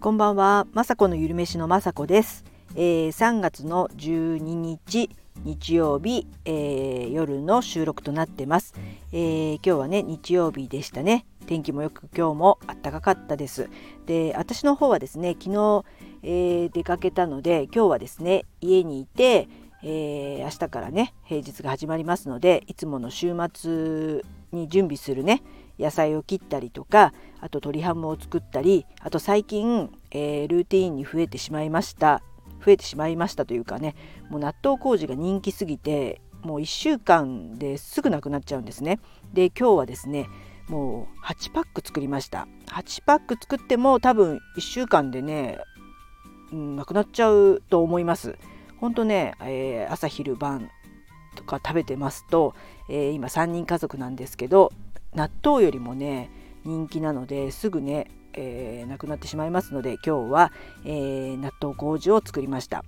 こんばんは、まさこのゆるめしのまさこです、えー、3月の12日日曜日、えー、夜の収録となってます、えー、今日はね日曜日でしたね。天気もよく今日も暖かかったです。で私の方はですね昨日、えー、出かけたので今日はですね家にいて、えー、明日からね平日が始まりますのでいつもの週末に準備するね野菜を切ったりとかあと鶏ハムを作ったりあと最近、えー、ルーティーンに増えてしまいました。増えてしまいましたというかねもう納豆麹が人気すぎてもう1週間ですぐなくなっちゃうんですね。で今日はですねもう8パック作りました。8パック作っても多分1週間でね、うん、なくなっちゃうと思います。ほんとね、えー、朝昼晩とか食べてますと、えー、今3人家族なんですけど納豆よりもね人気なのですぐね、えー、なくなってしまいますので今日は、えー、納豆麹を作りました。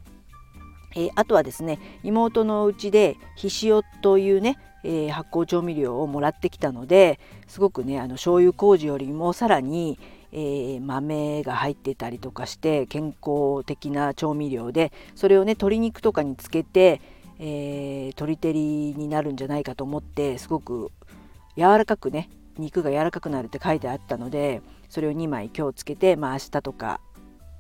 えー、あとはですね妹のうちでひしおというね、えー、発酵調味料をもらってきたのですごくねあの醤油麹よりもさらに、えー、豆が入ってたりとかして健康的な調味料でそれをね鶏肉とかにつけて、えー、鶏照りになるんじゃないかと思ってすごく柔らかくね肉が柔らかくなるって書いてあったのでそれを2枚今日つけて、まあ、明日とか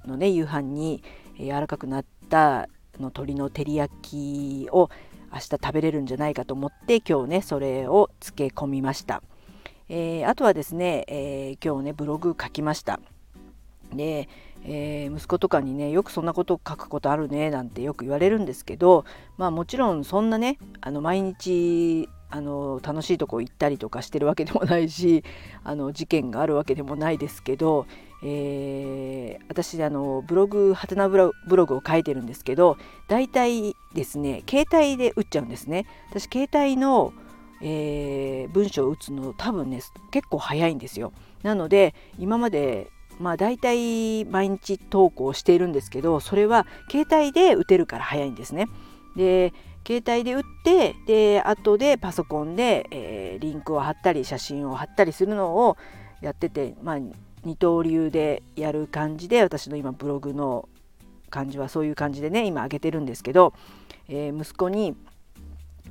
のね夕飯に柔らかくなったの鶏の照り焼きを明日食べれるんじゃないかと思って今日ねそれを漬け込みました、えー、あとはですね、えー、今日ねブログ書きました。で、えー、息子とかにねよくそんなこと書くことあるねなんてよく言われるんですけどまあもちろんそんなねあの毎日あの楽しいとこ行ったりとかしてるわけでもないし あの事件があるわけでもないですけど、えー、私あのブログハテナブログを書いてるんですけど大体ですね携帯で打っちゃうんですね。私携帯のえー、文章を打つの多分ね結構早いんですよ。なので今までまあ大体毎日投稿しているんですけどそれは携帯で打てるから早いんですね。で携帯で打ってで後でパソコンで、えー、リンクを貼ったり写真を貼ったりするのをやってて、まあ、二刀流でやる感じで私の今ブログの感じはそういう感じでね今上げてるんですけど、えー、息子に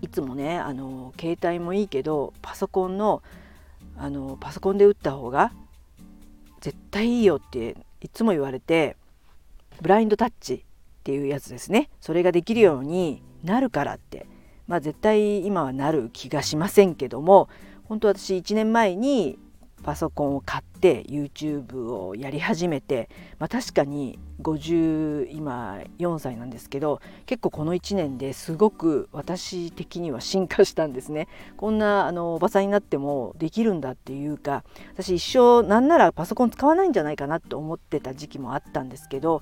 いつもねあの携帯もいいけどパソコンのあのパソコンで打った方が絶対いいよっていつも言われてブラインドタッチっていうやつですね。それができるようになるからって。まあ絶対今はなる気がしませんけども本当私1年前にパソコンを買って YouTube をやり始めて、まあ、確かに50今4歳なんですけど結構この1年ですごく私的には進化したんですね。こんなあのおばさんになってもできるんだっていうか私一生なんならパソコン使わないんじゃないかなと思ってた時期もあったんですけど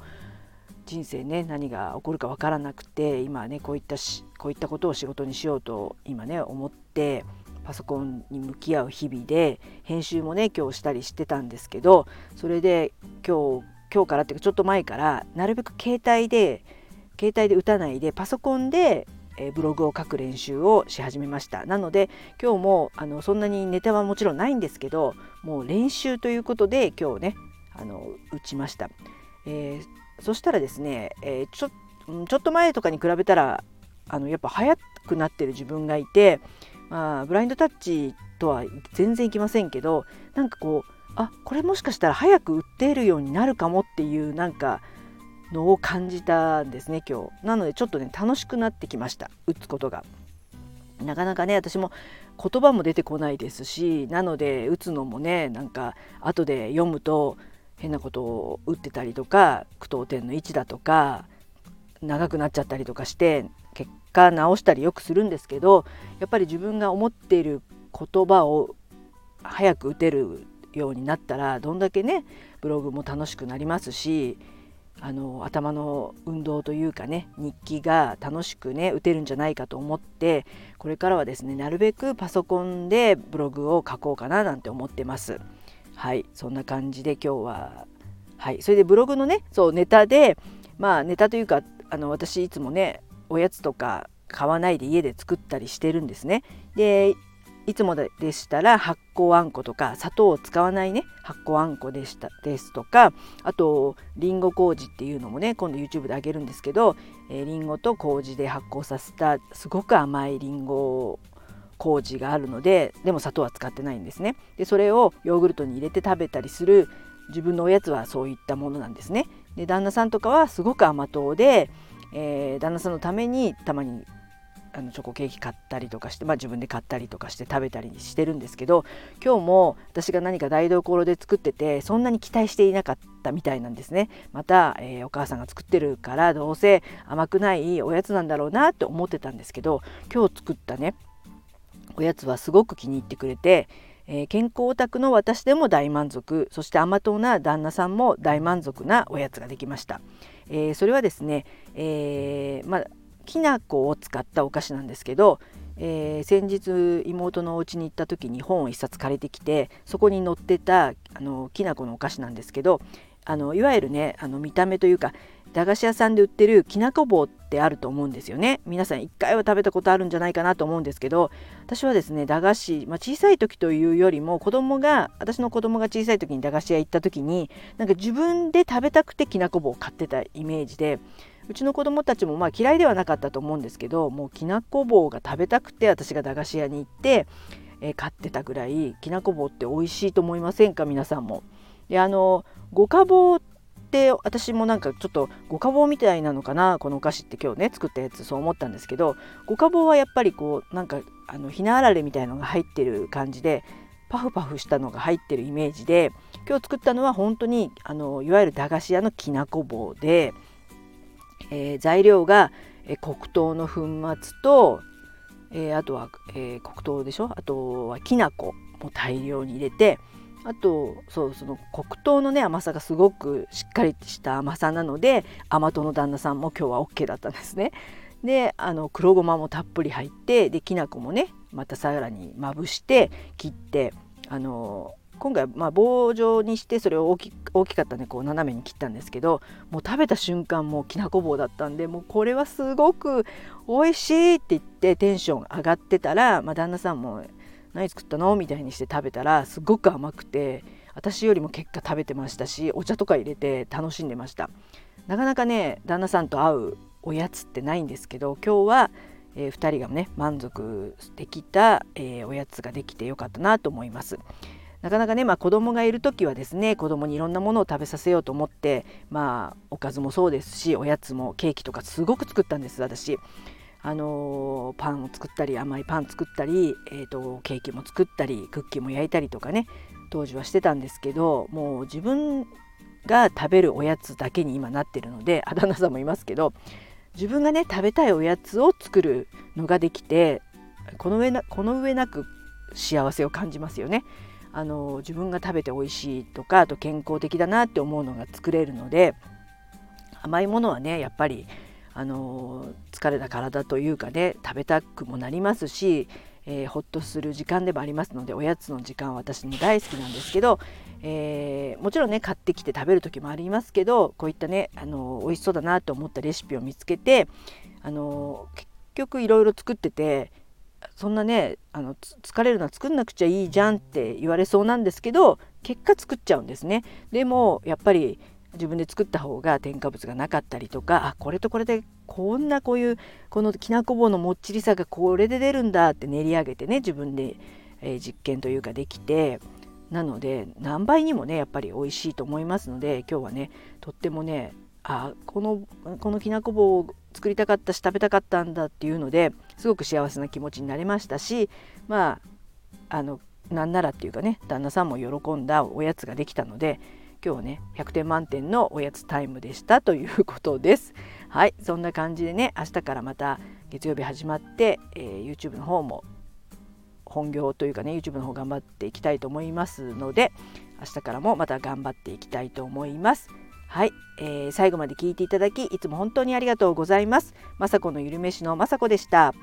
人生ね何が起こるか分からなくて今ねこういったしこういったことを仕事にしようと今ね思ってパソコンに向き合う日々で編集もね今日したりしてたんですけどそれで今日今日からっていうかちょっと前からなるべく携帯で携帯で打たないでパソコンでブログを書く練習をし始めました。なので今日もあのそんなにネタはもちろんないんですけどもう練習ということで今日ねあの打ちました、えーそしたらですね、えー、ちょちょっと前とかに比べたらあのやっぱ速くなってる自分がいて、まあ、ブラインドタッチとは全然いきませんけどなんかこうあこれもしかしたら早く打っているようになるかもっていうなんかのを感じたんですね今日。なのでちょっとね楽しくなってきました打つことが。なかなかね私も言葉も出てこないですしなので打つのもねなんか後で読むと変なことを打ってたりとか句読点の位置だとか長くなっちゃったりとかして結果直したりよくするんですけどやっぱり自分が思っている言葉を早く打てるようになったらどんだけねブログも楽しくなりますしあの頭の運動というかね日記が楽しくね打てるんじゃないかと思ってこれからはですねなるべくパソコンでブログを書こうかななんて思ってます。はいそんな感じで今日ははいそれでブログのねそうネタでまあネタというかあの私いつもねおやつとか買わないで家で作ったりしてるんですね。でいつもでしたら発酵あんことか砂糖を使わないね発酵あんこでしたですとかあとりんご麹っていうのもね今度 YouTube であげるんですけどり、んごと麹で発酵させたすごく甘いりんご麹があるのででも砂糖は使ってないんですねでそれをヨーグルトに入れて食べたりする自分のおやつはそういったものなんですねで旦那さんとかはすごく甘党で、えー、旦那さんのためにたまにあのチョコケーキ買ったりとかして、まあ、自分で買ったりとかして食べたりしてるんですけど今日も私が何か台所で作っててそんなに期待していなかったみたいなんですねまた、えー、お母さんが作ってるからどうせ甘くないおやつなんだろうなって思ってたんですけど今日作ったねおやつはすごく気に入ってくれて、えー、健康オタクの私でも大満足そして甘党な旦那さんも大満足なおやつができました。えー、それはですね、えー、まあきな粉を使ったお菓子なんですけど、えー、先日妹のお家に行った時に本を1冊借りてきてそこに載ってたあのきな粉のお菓子なんですけどあのいわゆるねあの見た目というか駄菓子屋さんで売ってるきなこ棒ってあると思うんですよね皆さん1回は食べたことあるんじゃないかなと思うんですけど私はですね駄菓子、まあ、小さい時というよりも子供が私の子供が小さい時に駄菓子屋行った時になんか自分で食べたくてきなこ棒を買ってたイメージでうちの子供たちもまあ嫌いではなかったと思うんですけどもうきなこ棒が食べたくて私が駄菓子屋に行って、えー、買ってたぐらいきなこ棒って美味しいと思いませんか？皆さんも。であの五花棒って私もなんかちょっと五花棒みたいなのかなこのお菓子って今日ね作ったやつそう思ったんですけど五花棒はやっぱりこうなんかあのひなあられみたいのが入ってる感じでパフパフしたのが入ってるイメージで今日作ったのは本当にあのいわゆる駄菓子屋のきなこ棒でえー、材料が、えー、黒糖の粉末と、えー、あとは、え黒糖でしょ？あとはきな粉も大量に入れてあとそうその黒糖のね甘さがすごくしっかりした甘さなので甘党の旦那さんも今日は OK だったんですね。であの黒ごまもたっぷり入ってできな粉もねまたさらにまぶして切ってあの今回まあ棒状にしてそれを大き大きかったねこう斜めに切ったんですけどもう食べた瞬間もきなこ棒だったんでもうこれはすごく美味しいって言ってテンション上がってたら、まあ、旦那さんも「何作ったの?」みたいにして食べたらすごく甘くて私よりも結果食べてましたしお茶とか入れて楽しんでましたなかなかね旦那さんと会うおやつってないんですけど今日は、えー、2人がね満足できた、えー、おやつができてよかったなと思います。なかなかね、まあ、子供がいる時はですね子供にいろんなものを食べさせようと思ってまあおかずもそうですしおやつもケーキとかすごく作ったんです私。あのパンを作ったり甘いパン作ったり、えーと、ケーキも作ったりクッキーも焼いたりとかね当時はしてたんですけどもう自分が食べるおやつだけに今なってるのであ旦那さんもいますけど自分がね食べたいおやつを作るのができてこの上なこの上なく幸せを感じますよね。あの自分が食べて美味しいとかあと健康的だなって思うのが作れるので甘いものはねやっぱりあの疲れた体というかね食べたくもなりますし、えー、ほっとする時間でもありますのでおやつの時間は私も大好きなんですけど、えー、もちろんね買ってきて食べる時もありますけどこういったねあの美味しそうだなと思ったレシピを見つけてあの結局いろいろ作っててそんなねあの疲れるのは作んなくちゃいいじゃんって言われそうなんですけど結果作っちゃうんですね。でもやっぱり自分で作った方が添加物がなかったりとかあこれとこれでこんなこういうこのきなこ棒のもっちりさがこれで出るんだって練り上げてね自分で、えー、実験というかできてなので何倍にもねやっぱり美味しいと思いますので今日はねとってもねあこのこのきなこ棒を作りたかったし食べたかったんだっていうのですごく幸せな気持ちになれましたしまああのなんならっていうかね旦那さんも喜んだおやつができたので今日ね100点満点のおやつタイムでしたということです。はいそんな感じでね明日からまた月曜日始まって、えー、YouTube の方も本業というかね YouTube の方頑張っていきたいと思いますので明日からもまた頑張っていきたいと思います。はい、えー、最後まで聞いていただきいつも本当にありがとうございます。まさこのゆるめしのまさこでした。